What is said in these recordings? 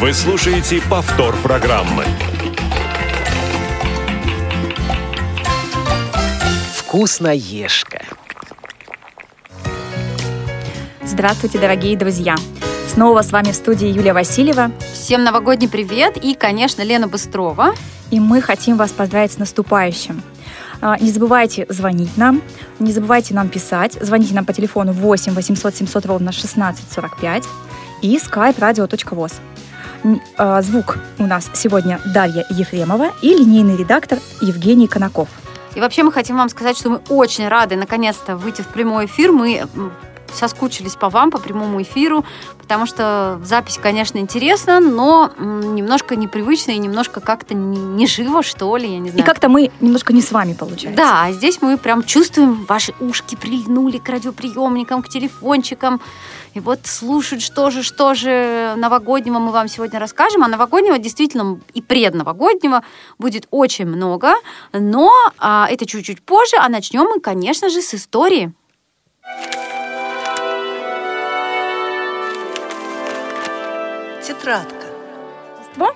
Вы слушаете повтор программы. Вкусноежка. Здравствуйте, дорогие друзья! Снова с вами в студии Юлия Васильева. Всем новогодний привет и, конечно, Лена Быстрова. И мы хотим вас поздравить с наступающим. А, не забывайте звонить нам, не забывайте нам писать. Звоните нам по телефону 8 800 700 ровно 1645 и skype radio.voz. А, звук у нас сегодня Дарья Ефремова и линейный редактор Евгений Конаков. И вообще мы хотим вам сказать, что мы очень рады наконец-то выйти в прямой эфир. Мы соскучились по вам, по прямому эфиру, потому что запись, конечно, интересна, но немножко непривычно и немножко как-то не живо, что ли, я не знаю. И как-то мы немножко не с вами, получается. Да, а здесь мы прям чувствуем, ваши ушки прильнули к радиоприемникам, к телефончикам, и вот слушать, что же, что же новогоднего мы вам сегодня расскажем. А новогоднего действительно и предновогоднего будет очень много, но а, это чуть-чуть позже, а начнем мы, конечно же, с истории. Тетрадка. Рождество?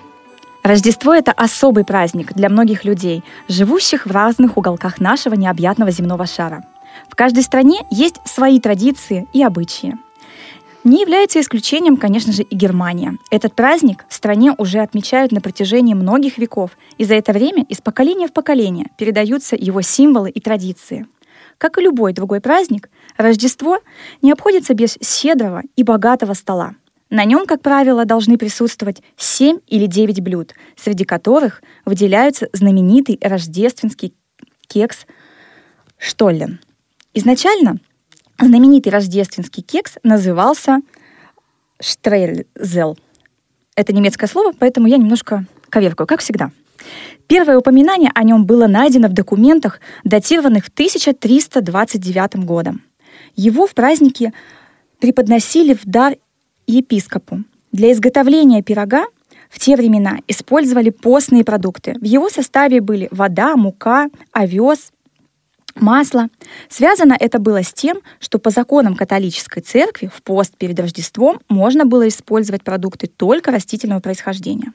Рождество – это особый праздник для многих людей, живущих в разных уголках нашего необъятного земного шара. В каждой стране есть свои традиции и обычаи. Не является исключением, конечно же, и Германия. Этот праздник в стране уже отмечают на протяжении многих веков, и за это время из поколения в поколение передаются его символы и традиции. Как и любой другой праздник, Рождество не обходится без щедрого и богатого стола. На нем, как правило, должны присутствовать 7 или 9 блюд, среди которых выделяются знаменитый рождественский кекс Штоллен. Изначально знаменитый рождественский кекс назывался Штрельзел. Это немецкое слово, поэтому я немножко коверкаю, как всегда. Первое упоминание о нем было найдено в документах, датированных 1329 годом. Его в празднике преподносили в дар епископу. Для изготовления пирога в те времена использовали постные продукты. В его составе были вода, мука, овес, масло. Связано это было с тем, что по законам католической церкви в пост перед Рождеством можно было использовать продукты только растительного происхождения.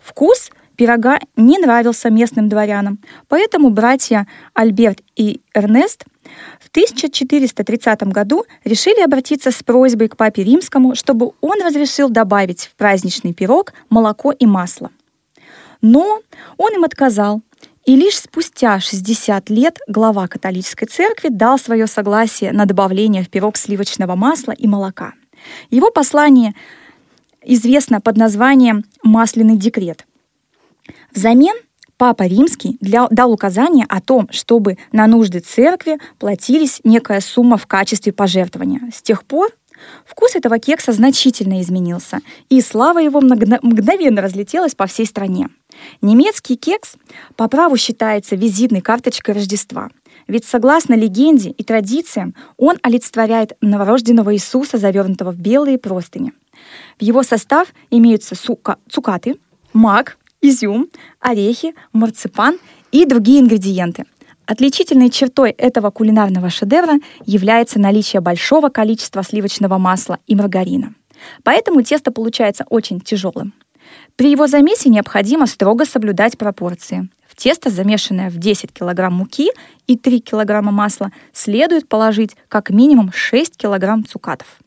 Вкус пирога не нравился местным дворянам, поэтому братья Альберт и Эрнест в 1430 году решили обратиться с просьбой к папе римскому, чтобы он разрешил добавить в праздничный пирог молоко и масло. Но он им отказал, и лишь спустя 60 лет глава католической церкви дал свое согласие на добавление в пирог сливочного масла и молока. Его послание известно под названием «Масляный декрет». Взамен Папа Римский для, дал указание о том, чтобы на нужды церкви платились некая сумма в качестве пожертвования. С тех пор вкус этого кекса значительно изменился, и слава его мгновенно разлетелась по всей стране. Немецкий кекс по праву считается визитной карточкой Рождества. Ведь согласно легенде и традициям, он олицетворяет новорожденного Иисуса, завернутого в белые простыни. В его состав имеются цукаты, мак, изюм, орехи, марципан и другие ингредиенты. Отличительной чертой этого кулинарного шедевра является наличие большого количества сливочного масла и маргарина. Поэтому тесто получается очень тяжелым. При его замесе необходимо строго соблюдать пропорции. В тесто, замешанное в 10 кг муки и 3 кг масла, следует положить как минимум 6 кг цукатов.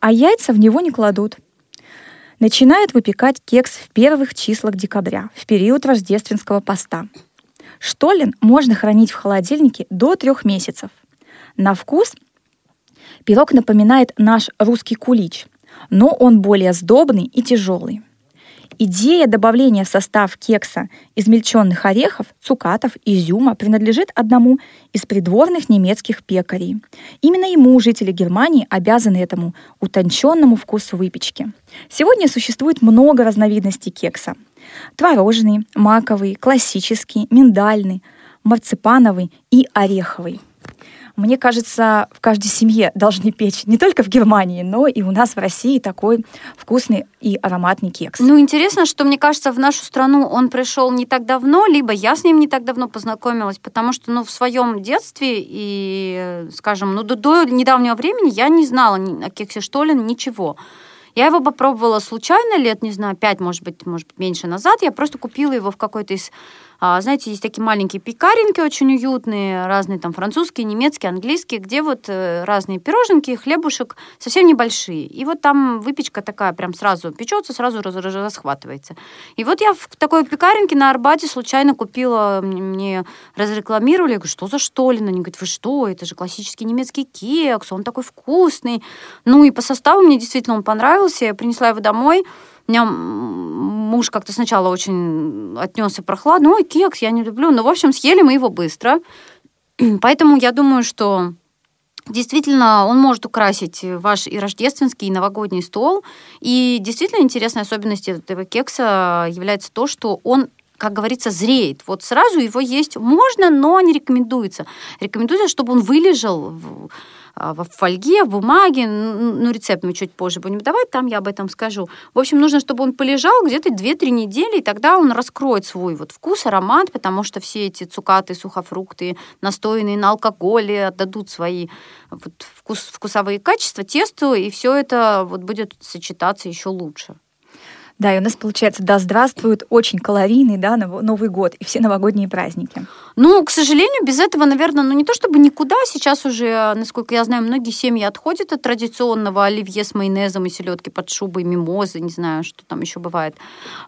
А яйца в него не кладут – начинают выпекать кекс в первых числах декабря, в период рождественского поста. Штолен можно хранить в холодильнике до трех месяцев. На вкус пирог напоминает наш русский кулич, но он более сдобный и тяжелый. Идея добавления в состав кекса измельченных орехов, цукатов, изюма принадлежит одному из придворных немецких пекарей. Именно ему жители Германии обязаны этому утонченному вкусу выпечки. Сегодня существует много разновидностей кекса. Творожный, маковый, классический, миндальный, марципановый и ореховый. Мне кажется, в каждой семье должны печь не только в Германии, но и у нас в России такой вкусный и ароматный кекс. Ну, интересно, что, мне кажется, в нашу страну он пришел не так давно, либо я с ним не так давно познакомилась, потому что, ну, в своем детстве и, скажем, ну, до, до недавнего времени я не знала о кексе Штолен ничего. Я его попробовала случайно лет, не знаю, пять, может быть, может быть, меньше назад. Я просто купила его в какой-то из а, знаете, есть такие маленькие пекаренки очень уютные, разные там французские, немецкие, английские, где вот э, разные пироженки, хлебушек совсем небольшие. И вот там выпечка такая прям сразу печется, сразу раз, раз, расхватывается. И вот я в такой пекаренке на Арбате случайно купила, мне разрекламировали, я говорю, что за штолина? Они говорят, вы что, это же классический немецкий кекс, он такой вкусный. Ну и по составу мне действительно он понравился, я принесла его домой, меня муж как-то сначала очень отнесся прохладно. Ой, кекс, я не люблю. Но, в общем, съели мы его быстро. Поэтому я думаю, что Действительно, он может украсить ваш и рождественский, и новогодний стол. И действительно интересной особенностью этого кекса является то, что он как говорится, зреет. Вот сразу его есть можно, но не рекомендуется. Рекомендуется, чтобы он вылежал а, в фольге, в бумаге. Ну, рецепт мы чуть позже будем давать, там я об этом скажу. В общем, нужно, чтобы он полежал где-то 2-3 недели, и тогда он раскроет свой вот вкус, аромат, потому что все эти цукаты, сухофрукты, настоянные на алкоголе, отдадут свои вот, вкус, вкусовые качества тесту, и все это вот будет сочетаться еще лучше. Да, и у нас получается, да, здравствует очень калорийный, да, Новый год и все новогодние праздники. Ну, к сожалению, без этого, наверное, ну не то чтобы никуда, сейчас уже, насколько я знаю, многие семьи отходят от традиционного оливье с майонезом и селедки под шубой, мимозы, не знаю, что там еще бывает,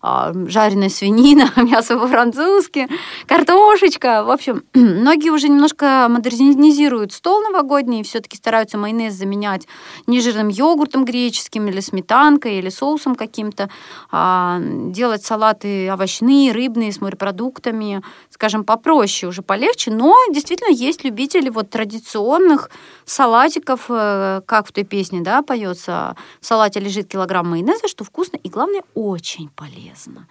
а, жареная свинина, мясо по-французски, картошечка. В общем, многие уже немножко модернизируют стол новогодний, все-таки стараются майонез заменять нежирным йогуртом греческим или сметанкой, или соусом каким-то. А, делать салаты овощные, рыбные, с морепродуктами, скажем, попроще, уже полегче. Но действительно есть любители вот традиционных салатиков, э, как в той песне, да, поется, в салате лежит килограмм майонеза, что вкусно и, главное, очень полезно.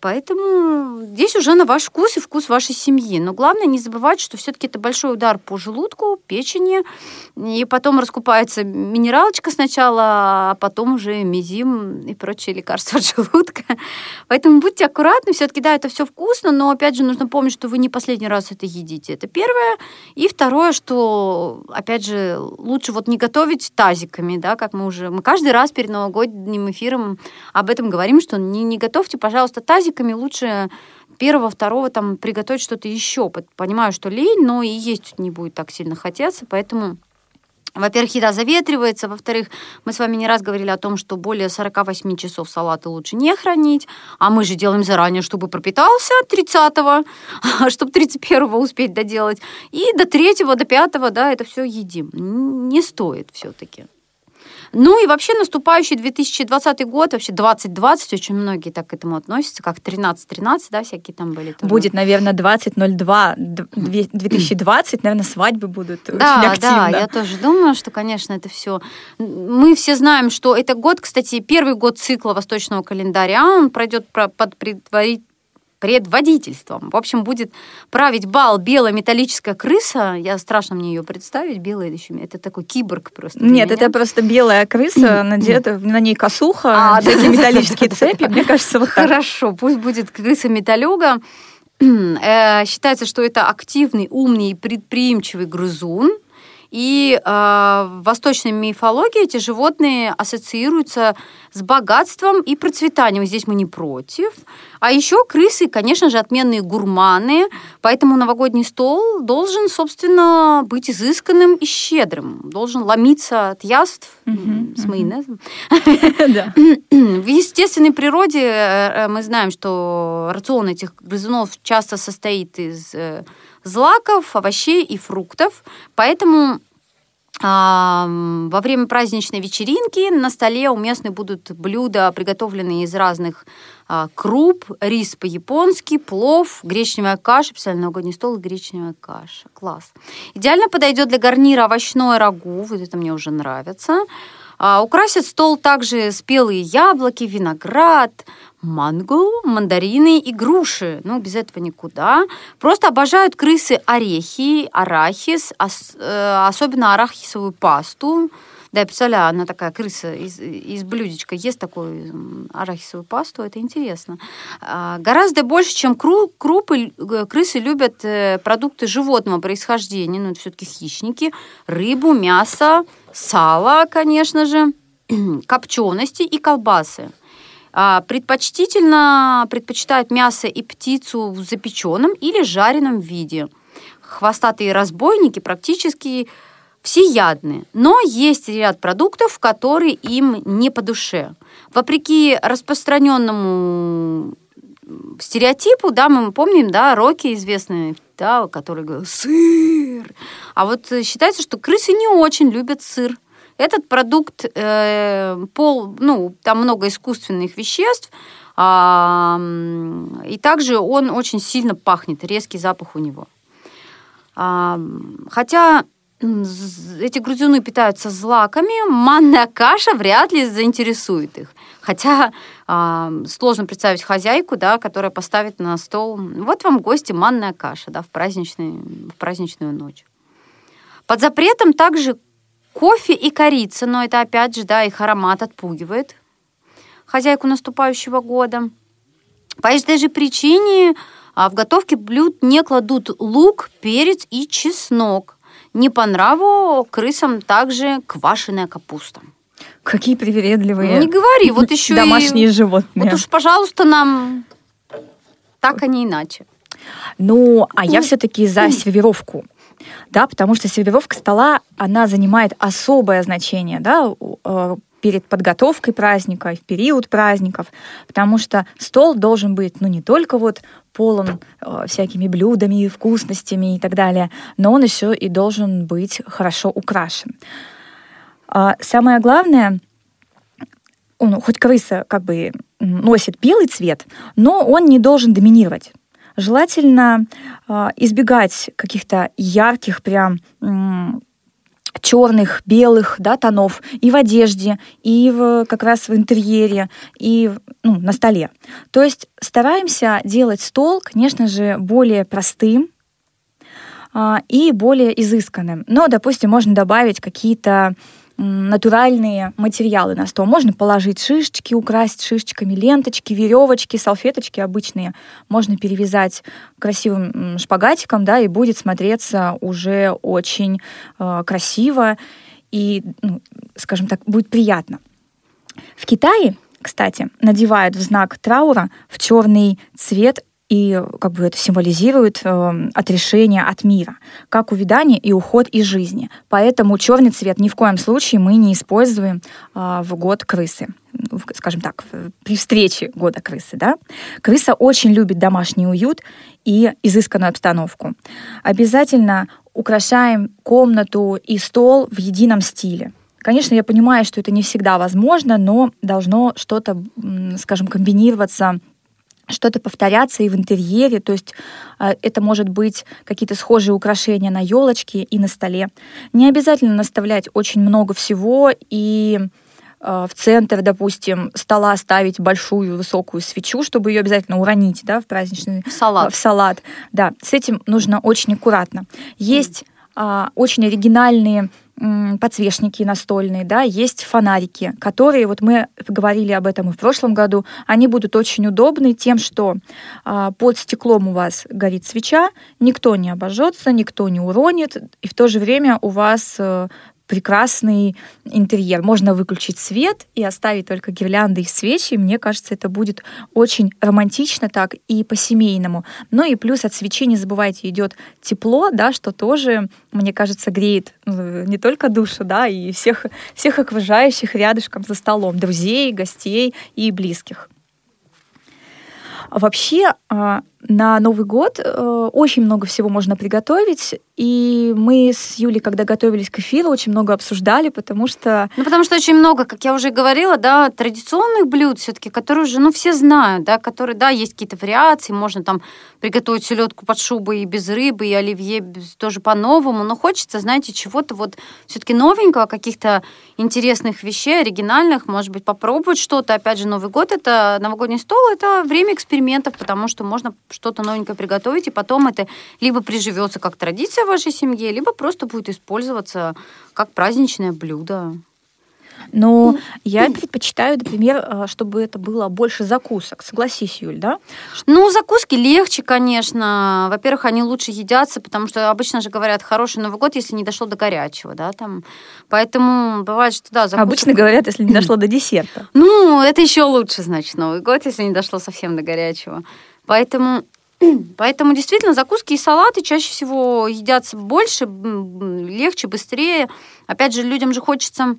Поэтому здесь уже на ваш вкус и вкус вашей семьи. Но главное не забывать, что все-таки это большой удар по желудку, печени, и потом раскупается минералочка сначала, а потом уже мизим и прочие лекарства от желудка. Поэтому будьте аккуратны. Все-таки, да, это все вкусно, но опять же нужно помнить, что вы не последний раз это едите. Это первое. И второе, что, опять же, лучше вот не готовить тазиками, да, как мы уже... Мы каждый раз перед новогодним эфиром об этом говорим, что не, не готовьте, пожалуйста, тазик тазиками лучше первого, второго там приготовить что-то еще. Понимаю, что лень, но и есть не будет так сильно хотеться, поэтому во-первых, еда заветривается. Во-вторых, мы с вами не раз говорили о том, что более 48 часов салаты лучше не хранить. А мы же делаем заранее, чтобы пропитался 30-го, чтобы 31-го успеть доделать. И до 3-го, до 5-го, да, это все едим. Не стоит все-таки. Ну и вообще наступающий 2020 год, вообще 2020, очень многие так к этому относятся, как 13-13, да, всякие там были. Тоже. Будет, наверное, 2002 2020, наверное, свадьбы будут да, очень активно. Да, я тоже думаю, что, конечно, это все. Мы все знаем, что это год, кстати, первый год цикла восточного календаря, он пройдет под предварительным предводительством. В общем, будет править бал белая металлическая крыса. Я страшно мне ее представить. Белая еще. Это такой киборг просто. Нет, это просто белая крыса, надета, на ней косуха, а, такие металлические цепи. Мне кажется, вот так. Хорошо, пусть будет крыса-металюга. Э, считается, что это активный, умный и предприимчивый грызун. И э, в восточной мифологии эти животные ассоциируются с богатством и процветанием. Здесь мы не против. А еще крысы, конечно же, отменные гурманы, поэтому новогодний стол должен, собственно, быть изысканным и щедрым. Должен ломиться от яств с майонезом. В естественной природе э, мы знаем, что рацион этих грызунов часто состоит из э, злаков, овощей и фруктов. Поэтому а, во время праздничной вечеринки на столе уместны будут блюда, приготовленные из разных а, круп, рис по-японски, плов, гречневая каша, специально новогодний стол и гречневая каша. Класс. Идеально подойдет для гарнира овощное рагу, вот это мне уже нравится. А, украсят стол также спелые яблоки, виноград, манго, мандарины и груши. Ну, без этого никуда. Просто обожают крысы орехи, арахис, ос, э, особенно арахисовую пасту. Да, я представляю, она такая крыса из, из блюдечка ест такую арахисовую пасту, это интересно. А, гораздо больше, чем кру, крупы, крысы любят э, продукты животного происхождения, ну, это все-таки хищники, рыбу, мясо, сало, конечно же. копчености и колбасы. А, предпочтительно предпочитают мясо и птицу в запеченном или жареном виде. Хвостатые разбойники практически всеядны, но есть ряд продуктов, которые им не по душе. Вопреки распространенному стереотипу, да, мы помним, да, Рокки известный, да, который говорил сыр. А вот считается, что крысы не очень любят сыр. Этот продукт э, пол, ну, там много искусственных веществ, а, и также он очень сильно пахнет, резкий запах у него. А, хотя эти грузины питаются злаками, манная каша вряд ли заинтересует их. Хотя а, сложно представить хозяйку, да, которая поставит на стол, вот вам гости, манная каша, да, в, праздничный, в праздничную ночь. Под запретом также Кофе и корица, но это опять же, да, их аромат отпугивает хозяйку наступающего года. По этой же причине а, в готовке блюд не кладут лук, перец и чеснок. Не по нраву крысам также квашеная капуста. Какие привередливые. Не говори, вот еще домашние и... животные. Вот уж, пожалуйста, нам так, а не иначе. Ну, а я все-таки за сервировку да, потому что сервировка стола, она занимает особое значение, да, э, перед подготовкой праздника и в период праздников, потому что стол должен быть, ну, не только вот полон э, всякими блюдами, вкусностями и так далее, но он еще и должен быть хорошо украшен. А самое главное, он, хоть крыса как бы носит белый цвет, но он не должен доминировать. Желательно э, избегать каких-то ярких прям черных, белых да, тонов и в одежде, и в, как раз в интерьере, и ну, на столе. То есть стараемся делать стол, конечно же, более простым, а, и более изысканным. Но, допустим, можно добавить какие-то натуральные материалы на стол. Можно положить шишечки, украсить шишечками, ленточки, веревочки, салфеточки обычные. Можно перевязать красивым шпагатиком, да, и будет смотреться уже очень э, красиво и, ну, скажем так, будет приятно. В Китае, кстати, надевают в знак траура в черный цвет и как бы это символизирует э, отрешение от мира, как увядание и уход из жизни. Поэтому черный цвет ни в коем случае мы не используем э, в год крысы скажем так, при встрече года крысы, да, крыса очень любит домашний уют и изысканную обстановку. Обязательно украшаем комнату и стол в едином стиле. Конечно, я понимаю, что это не всегда возможно, но должно что-то, скажем, комбинироваться что-то повторяться и в интерьере, то есть э, это может быть какие-то схожие украшения на елочке и на столе. Не обязательно наставлять очень много всего и э, в центр, допустим, стола ставить большую высокую свечу, чтобы ее обязательно уронить, да, в праздничный салат. В салат. Да, с этим нужно очень аккуратно. Есть а, очень оригинальные подсвечники настольные, да, есть фонарики, которые, вот мы говорили об этом и в прошлом году, они будут очень удобны тем, что а, под стеклом у вас горит свеча, никто не обожжется, никто не уронит, и в то же время у вас э, прекрасный интерьер. Можно выключить свет и оставить только гирлянды и свечи. Мне кажется, это будет очень романтично так и по-семейному. Ну и плюс от свечи, не забывайте, идет тепло, да, что тоже, мне кажется, греет э, не только душу, да, и всех, всех окружающих рядышком за столом, друзей, гостей и близких. Вообще, а, на Новый год э, очень много всего можно приготовить. И мы с Юлей, когда готовились к эфиру, очень много обсуждали, потому что... Ну, потому что очень много, как я уже говорила, да, традиционных блюд все-таки, которые уже, ну, все знают, да, которые, да, есть какие-то вариации, можно там приготовить селедку под шубой и без рыбы, и оливье тоже по-новому, но хочется, знаете, чего-то вот все-таки новенького, каких-то интересных вещей, оригинальных, может быть, попробовать что-то. Опять же, Новый год — это новогодний стол, это время экспериментов, потому что можно что-то новенькое приготовить, и потом это либо приживется как традиция в вашей семье, либо просто будет использоваться как праздничное блюдо. Но я предпочитаю, например, э, чтобы это было больше закусок. Согласись, Юль, да? Ну, закуски легче, конечно. Во-первых, они лучше едятся, потому что обычно же говорят, хороший Новый год, если не дошло до горячего, да, там. Поэтому бывает, что да, закусок... Обычно говорят, если не дошло до десерта. Ну, это еще лучше, значит, Новый год, если не дошло совсем до горячего. Поэтому Поэтому действительно закуски и салаты чаще всего едятся больше, легче, быстрее. Опять же, людям же хочется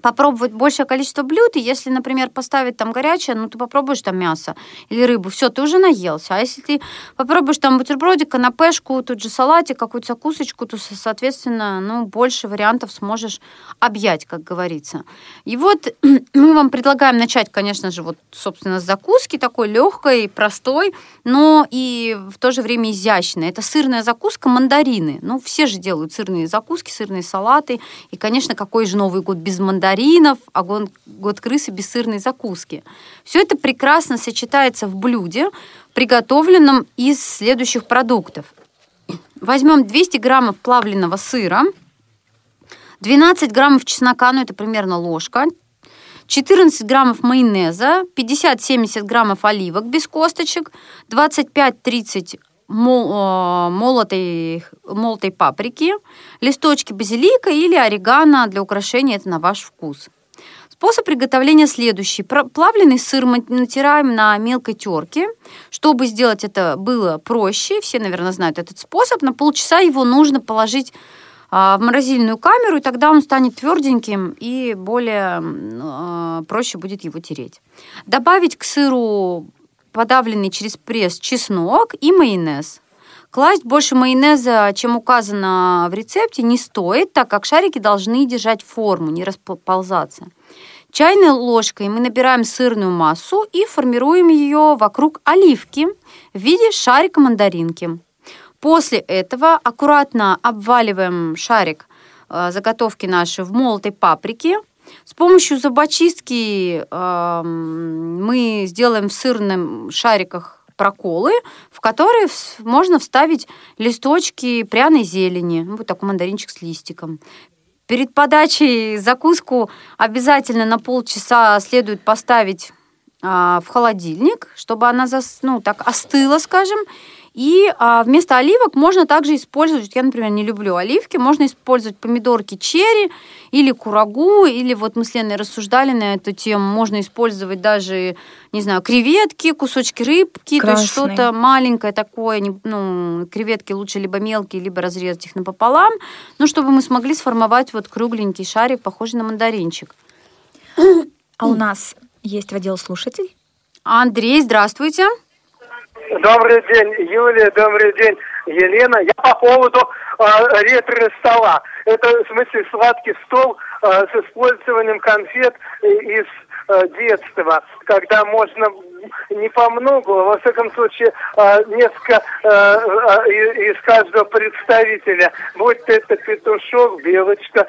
попробовать большее количество блюд, и если, например, поставить там горячее, ну, ты попробуешь там мясо или рыбу, все, ты уже наелся. А если ты попробуешь там бутербродик, канапешку, тут же салатик, какую-то закусочку, то, соответственно, ну, больше вариантов сможешь объять, как говорится. И вот мы вам предлагаем начать, конечно же, вот, собственно, с закуски такой легкой, простой, но и в то же время изящной. Это сырная закуска мандарины. Ну, все же делают сырные закуски, сырные салаты. И, конечно, какой же Новый год без мандарин? Мандаринов, а год, крысы без сырной закуски. Все это прекрасно сочетается в блюде, приготовленном из следующих продуктов. Возьмем 200 граммов плавленного сыра, 12 граммов чеснока, ну это примерно ложка, 14 граммов майонеза, 50-70 граммов оливок без косточек, 25-30 мол, э, молотой, молотой паприки, листочки базилика или орегано для украшения, это на ваш вкус. Способ приготовления следующий. Плавленый сыр мы натираем на мелкой терке. Чтобы сделать это было проще, все, наверное, знают этот способ, на полчаса его нужно положить а, в морозильную камеру, и тогда он станет тверденьким и более э, проще будет его тереть. Добавить к сыру подавленный через пресс чеснок и майонез. Класть больше майонеза, чем указано в рецепте, не стоит, так как шарики должны держать форму, не расползаться. Чайной ложкой мы набираем сырную массу и формируем ее вокруг оливки в виде шарика мандаринки. После этого аккуратно обваливаем шарик э, заготовки наши в молотой паприке, с помощью зубочистки э, мы сделаем в сырных шариках проколы, в которые можно вставить листочки пряной зелени, ну, вот такой мандаринчик с листиком. Перед подачей закуску обязательно на полчаса следует поставить э, в холодильник, чтобы она зас, ну, так остыла, скажем, и а, вместо оливок можно также использовать, я, например, не люблю оливки, можно использовать помидорки черри или курагу, или вот мы с Леной рассуждали на эту тему, можно использовать даже, не знаю, креветки, кусочки рыбки, Красный. то есть что-то маленькое такое, ну, креветки лучше либо мелкие, либо разрезать их напополам, ну, чтобы мы смогли сформовать вот кругленький шарик, похожий на мандаринчик. А у нас есть в отдел слушатель. Андрей, здравствуйте. Добрый день, Юлия, добрый день, Елена. Я по поводу э, ретро-стола. Это, в смысле, сладкий стол э, с использованием конфет из э, детства, когда можно не по много, во всяком случае, а, несколько а, а, из каждого представителя. Будь это петушок, белочка,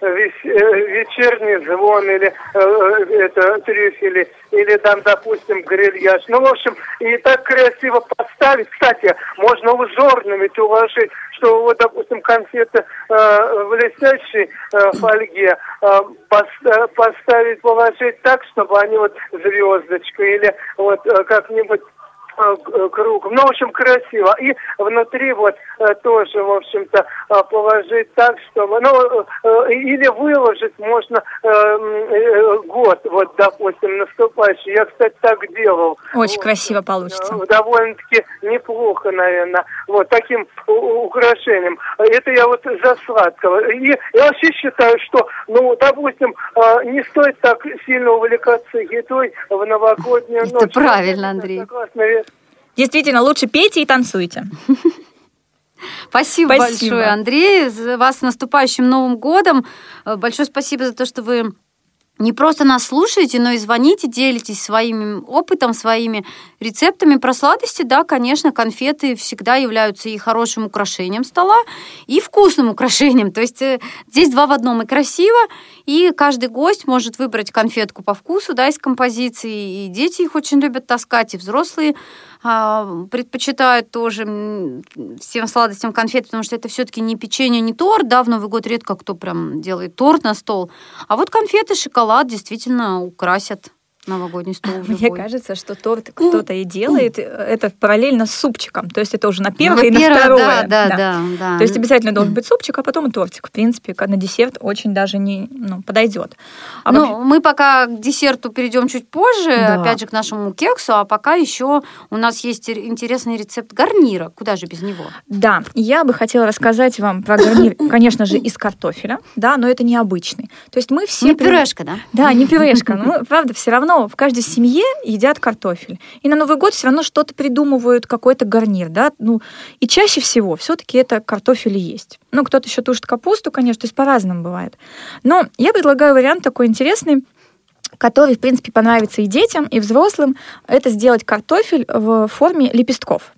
вечерний звон или это трюфели, или там, допустим, грильяж. Ну, в общем, и так красиво поставить. Кстати, можно узорными уложить, что вот, допустим, конфеты в летящей фольге поставить, положить так, чтобы они вот звездочкой или вот э, как-нибудь Э, э, круг. Ну, в общем, красиво. И внутри вот э, тоже, в общем-то, положить так, чтобы... Ну, или выложить можно год, вот, допустим, наступающий. Я, кстати, так делал. Очень вот. красиво получится. Довольно-таки неплохо, наверное. Вот, таким украшением. Это я вот за сладкого. И я вообще считаю, что, ну, допустим, не стоит так сильно увлекаться едой в новогоднюю ночь. Это правильно, Андрей. Согласна, Действительно, лучше пейте и танцуйте. Спасибо, спасибо большое, Андрей. Вас с наступающим Новым годом. Большое спасибо за то, что вы не просто нас слушаете, но и звоните, делитесь своим опытом, своими рецептами про сладости. Да, конечно, конфеты всегда являются и хорошим украшением стола, и вкусным украшением. То есть э, здесь два в одном и красиво, и каждый гость может выбрать конфетку по вкусу, да, из композиции, и дети их очень любят таскать, и взрослые а, предпочитают тоже всем сладостям конфеты, потому что это все-таки не печенье, не торт, да, в Новый год редко кто прям делает торт на стол, а вот конфеты, шоколад действительно украсят новогодний стол. Мне любой. кажется, что торт кто-то и делает это параллельно с супчиком. То есть это уже на первое ну, и на первое, второе. Да, да, да. да, да. То есть обязательно должен быть супчик, а потом и тортик. В принципе, на десерт очень даже не ну, подойдет. А ну, вообще... мы пока к десерту перейдем чуть позже, да. опять же, к нашему кексу, а пока еще у нас есть интересный рецепт гарнира. Куда же без него? Да, я бы хотела рассказать вам про гарнир, конечно же, из картофеля, да, но это необычный. То есть мы все... Не пюрешка, да? Да, не пюрешка. Но, правда, все равно равно в каждой семье едят картофель. И на Новый год все равно что-то придумывают, какой-то гарнир, да, ну, и чаще всего все-таки это картофель и есть. Ну, кто-то еще тушит капусту, конечно, то есть по-разному бывает. Но я предлагаю вариант такой интересный, который, в принципе, понравится и детям, и взрослым, это сделать картофель в форме лепестков.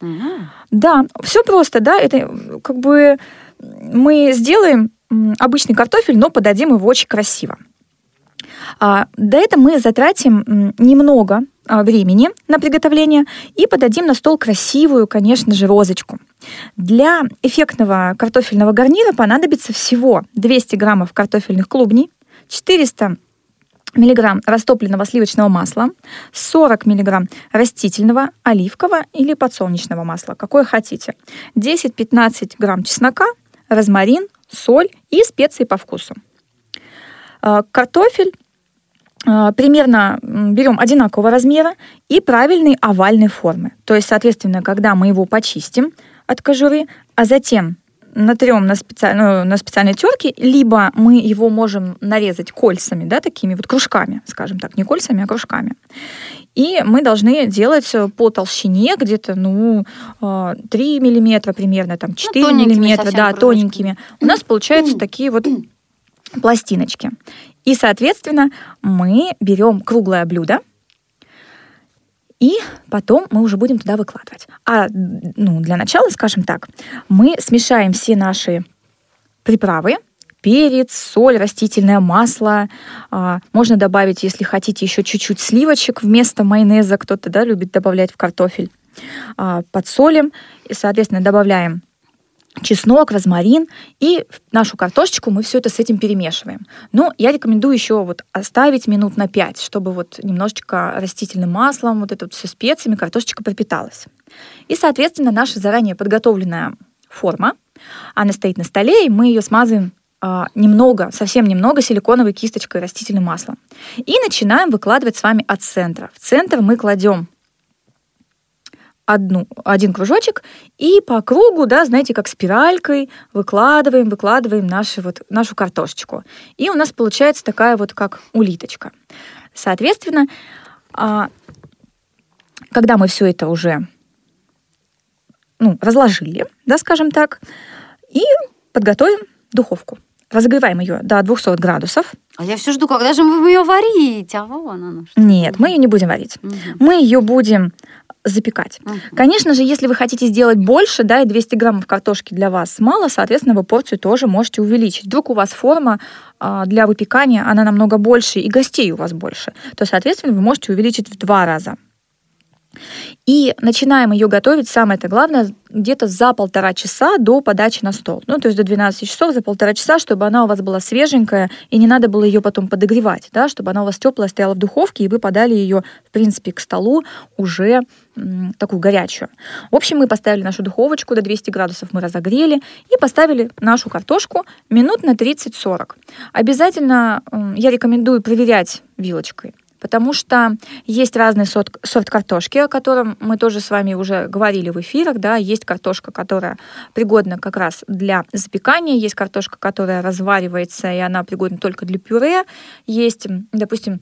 Mm-hmm. Да, все просто, да, это как бы мы сделаем обычный картофель, но подадим его очень красиво. А, до этого мы затратим немного а, времени на приготовление и подадим на стол красивую, конечно же, розочку. Для эффектного картофельного гарнира понадобится всего 200 граммов картофельных клубней, 400 миллиграмм растопленного сливочного масла, 40 миллиграмм растительного, оливкового или подсолнечного масла, какое хотите, 10-15 грамм чеснока, розмарин, соль и специи по вкусу. А, картофель а, примерно берем одинакового размера и правильной овальной формы. То есть, соответственно, когда мы его почистим от кожуры, а затем натрем на, специаль... ну, на специальной терке, либо мы его можем нарезать кольцами, да, такими вот кружками, скажем так, не кольцами, а кружками. И мы должны делать по толщине где-то, ну, 3 а, миллиметра примерно, там, 4 ну, миллиметра, да, тоненькими. У нас получаются такие вот пластиночки. И, соответственно, мы берем круглое блюдо, и потом мы уже будем туда выкладывать. А ну, для начала, скажем так, мы смешаем все наши приправы, перец, соль, растительное масло. А, можно добавить, если хотите, еще чуть-чуть сливочек вместо майонеза. Кто-то да, любит добавлять в картофель. А, подсолим и, соответственно, добавляем чеснок, розмарин, и нашу картошечку мы все это с этим перемешиваем. Но я рекомендую еще вот оставить минут на 5, чтобы вот немножечко растительным маслом, вот это вот все специями картошечка пропиталась. И, соответственно, наша заранее подготовленная форма, она стоит на столе, и мы ее смазываем а, немного, совсем немного силиконовой кисточкой растительным маслом. И начинаем выкладывать с вами от центра. В центр мы кладем одну, один кружочек и по кругу, да, знаете, как спиралькой выкладываем, выкладываем наши, вот, нашу картошечку. И у нас получается такая вот как улиточка. Соответственно, а, когда мы все это уже ну, разложили, да, скажем так, и подготовим духовку. Разогреваем ее до 200 градусов. А я все жду, когда же мы будем ее варить? А вон она. Что Нет, мы ее не будем варить. Угу. Мы ее будем запекать. Uh-huh. Конечно же, если вы хотите сделать больше, да, и 200 граммов картошки для вас мало, соответственно, вы порцию тоже можете увеличить. Вдруг у вас форма а, для выпекания, она намного больше, и гостей у вас больше, то, соответственно, вы можете увеличить в два раза. И начинаем ее готовить, самое это главное, где-то за полтора часа до подачи на стол. Ну, то есть до 12 часов, за полтора часа, чтобы она у вас была свеженькая, и не надо было ее потом подогревать, да, чтобы она у вас теплая стояла в духовке, и вы подали ее, в принципе, к столу уже м, такую горячую. В общем, мы поставили нашу духовочку до 200 градусов, мы разогрели, и поставили нашу картошку минут на 30-40. Обязательно я рекомендую проверять вилочкой потому что есть разный сорт, сорт картошки, о котором мы тоже с вами уже говорили в эфирах, да, есть картошка, которая пригодна как раз для запекания, есть картошка, которая разваривается, и она пригодна только для пюре, есть, допустим,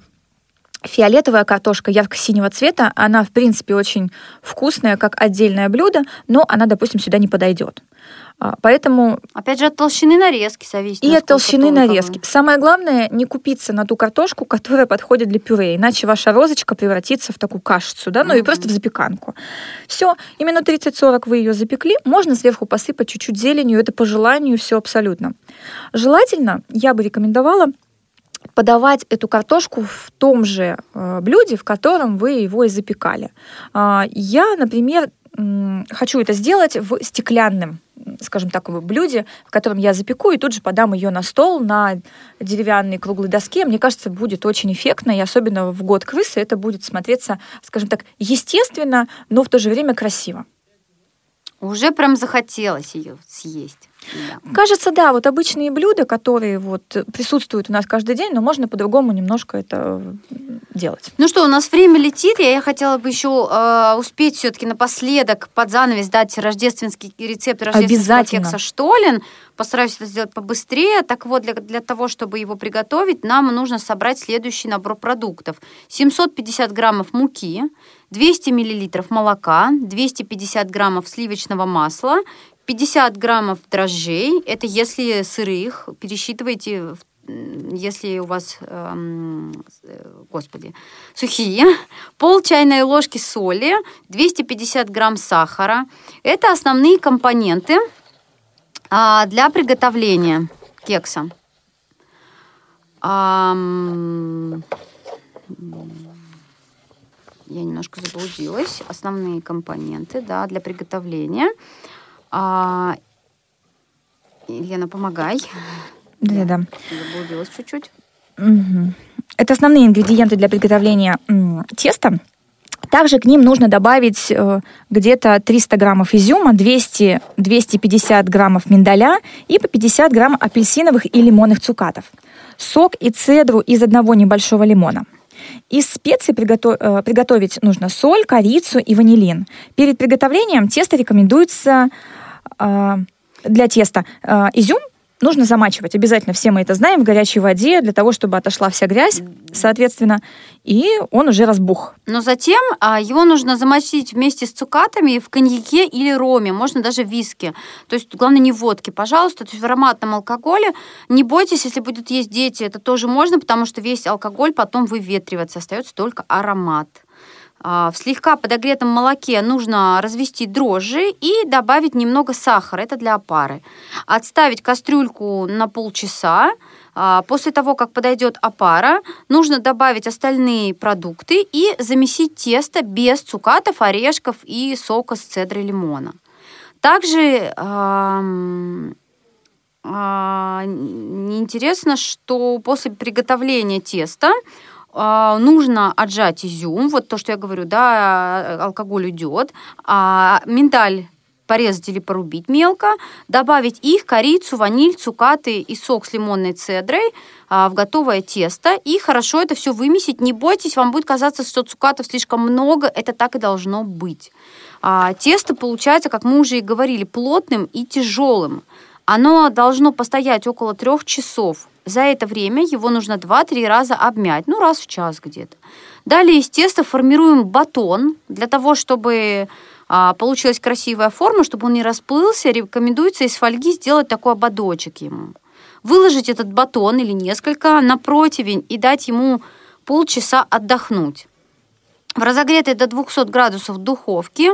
Фиолетовая картошка ярко-синего цвета, она, в принципе, очень вкусная, как отдельное блюдо, но она, допустим, сюда не подойдет. А, Поэтому Опять же, от толщины нарезки зависит. и от толщины тонко вы. нарезки. Самое главное, не купиться на ту картошку, которая подходит для пюре, иначе ваша розочка превратится в такую кашицу, да, ну и Мгм. просто в запеканку. Все, именно 30-40 вы ее запекли, можно сверху посыпать чуть-чуть зеленью, это по желанию, все абсолютно. Желательно, я бы рекомендовала подавать эту картошку в том же э, блюде, в котором вы его и запекали. А, я, например, хочу это сделать в стеклянном, скажем так, блюде, в котором я запеку и тут же подам ее на стол на деревянной круглой доске. Мне кажется, будет очень эффектно, и особенно в год крысы это будет смотреться, скажем так, естественно, но в то же время красиво. Уже прям захотелось ее съесть. Да. Кажется, да, вот обычные блюда, которые вот присутствуют у нас каждый день, но можно по-другому немножко это делать. Ну что, у нас время летит. Я, хотела бы еще э, успеть все-таки напоследок под занавес дать рождественский рецепт рождественского кекса Штолен. Постараюсь это сделать побыстрее. Так вот, для, для того, чтобы его приготовить, нам нужно собрать следующий набор продуктов. 750 граммов муки, 200 миллилитров молока, 250 граммов сливочного масла, 50 граммов дрожжей. Это если сырых, пересчитывайте если у вас, эм, э, господи, сухие, пол чайной ложки соли, 250 грамм сахара. Это основные компоненты а, для приготовления кекса. Ам, я немножко заблудилась. Основные компоненты, да, для приготовления. А, Елена, помогай. Да-да. Заблудилась чуть-чуть. Мгм. Это основные ингредиенты для приготовления теста. Также к ним нужно добавить э, где-то 300 граммов изюма, 200-250 граммов миндаля и по 50 грамм апельсиновых и лимонных цукатов. Сок и цедру из одного небольшого лимона. Из специй пригото- э, приготовить нужно соль, корицу и ванилин. Перед приготовлением теста рекомендуется для теста э, изюм нужно замачивать. Обязательно все мы это знаем в горячей воде для того, чтобы отошла вся грязь, соответственно, и он уже разбух. Но затем а, его нужно замочить вместе с цукатами в коньяке или роме, можно даже в виске. То есть, главное, не в водке, пожалуйста. То есть в ароматном алкоголе. Не бойтесь, если будут есть дети, это тоже можно, потому что весь алкоголь потом выветривается, остается только аромат. А, В слегка подогретом молоке нужно развести дрожжи и добавить немного сахара. Это для опары. Отставить кастрюльку на полчаса. А, После того, как подойдет опара, нужно добавить остальные продукты и замесить тесто без цукатов, орешков и сока с цедрой лимона. Также а, интересно, что после приготовления теста нужно отжать изюм, вот то, что я говорю, да, алкоголь уйдет, а миндаль порезать или порубить мелко, добавить их, корицу, ваниль, цукаты и сок с лимонной цедрой а, в готовое тесто и хорошо это все вымесить. Не бойтесь, вам будет казаться, что цукатов слишком много, это так и должно быть. А, тесто получается, как мы уже и говорили, плотным и тяжелым. Оно должно постоять около трех часов. За это время его нужно 2-3 раза обмять, ну раз в час где-то. Далее из теста формируем батон для того, чтобы а, получилась красивая форма, чтобы он не расплылся, рекомендуется из фольги сделать такой ободочек ему. Выложить этот батон или несколько на противень и дать ему полчаса отдохнуть. В разогретой до 200 градусов духовке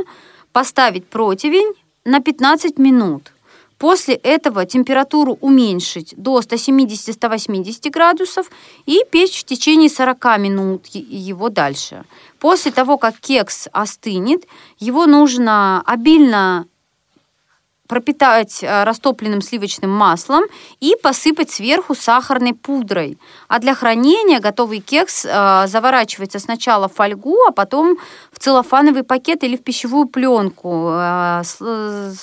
поставить противень на 15 минут. После этого температуру уменьшить до 170-180 градусов и печь в течение 40 минут его дальше. После того, как кекс остынет, его нужно обильно пропитать э, растопленным сливочным маслом и посыпать сверху сахарной пудрой. А для хранения готовый кекс э, заворачивается сначала в фольгу, а потом в целлофановый пакет или в пищевую пленку. Э,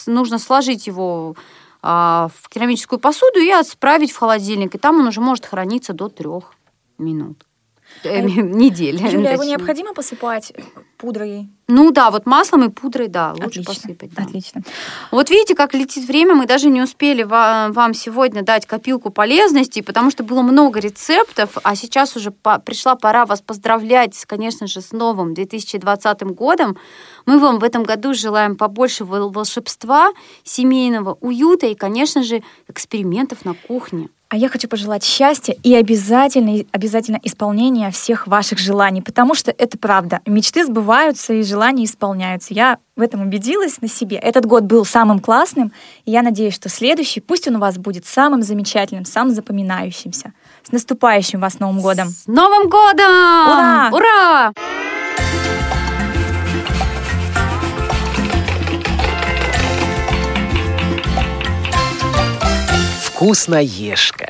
нужно сложить его в керамическую посуду и отправить в холодильник. И там он уже может храниться до трех минут. Э, недель. Юля, его необходимо посыпать пудрой Ну да, вот маслом и пудрой, да, лучше Отлично. посыпать. да. Отлично. Вот видите, как летит время, мы даже не успели ва- вам сегодня дать копилку полезностей, потому что было много рецептов, а сейчас уже пришла пора вас поздравлять, конечно же, с новым 2020 годом. Мы вам в этом году желаем побольше вол- волшебства, семейного уюта и, конечно же, экспериментов на кухне. А я хочу пожелать счастья и обязательно, обязательно исполнения всех ваших желаний, потому что это правда. Мечты сбываются и желания исполняются. Я в этом убедилась на себе. Этот год был самым классным, и я надеюсь, что следующий, пусть он у вас будет самым замечательным, самым запоминающимся. С наступающим вас Новым годом! С Новым годом! Ура! Ура! Вкусноежка.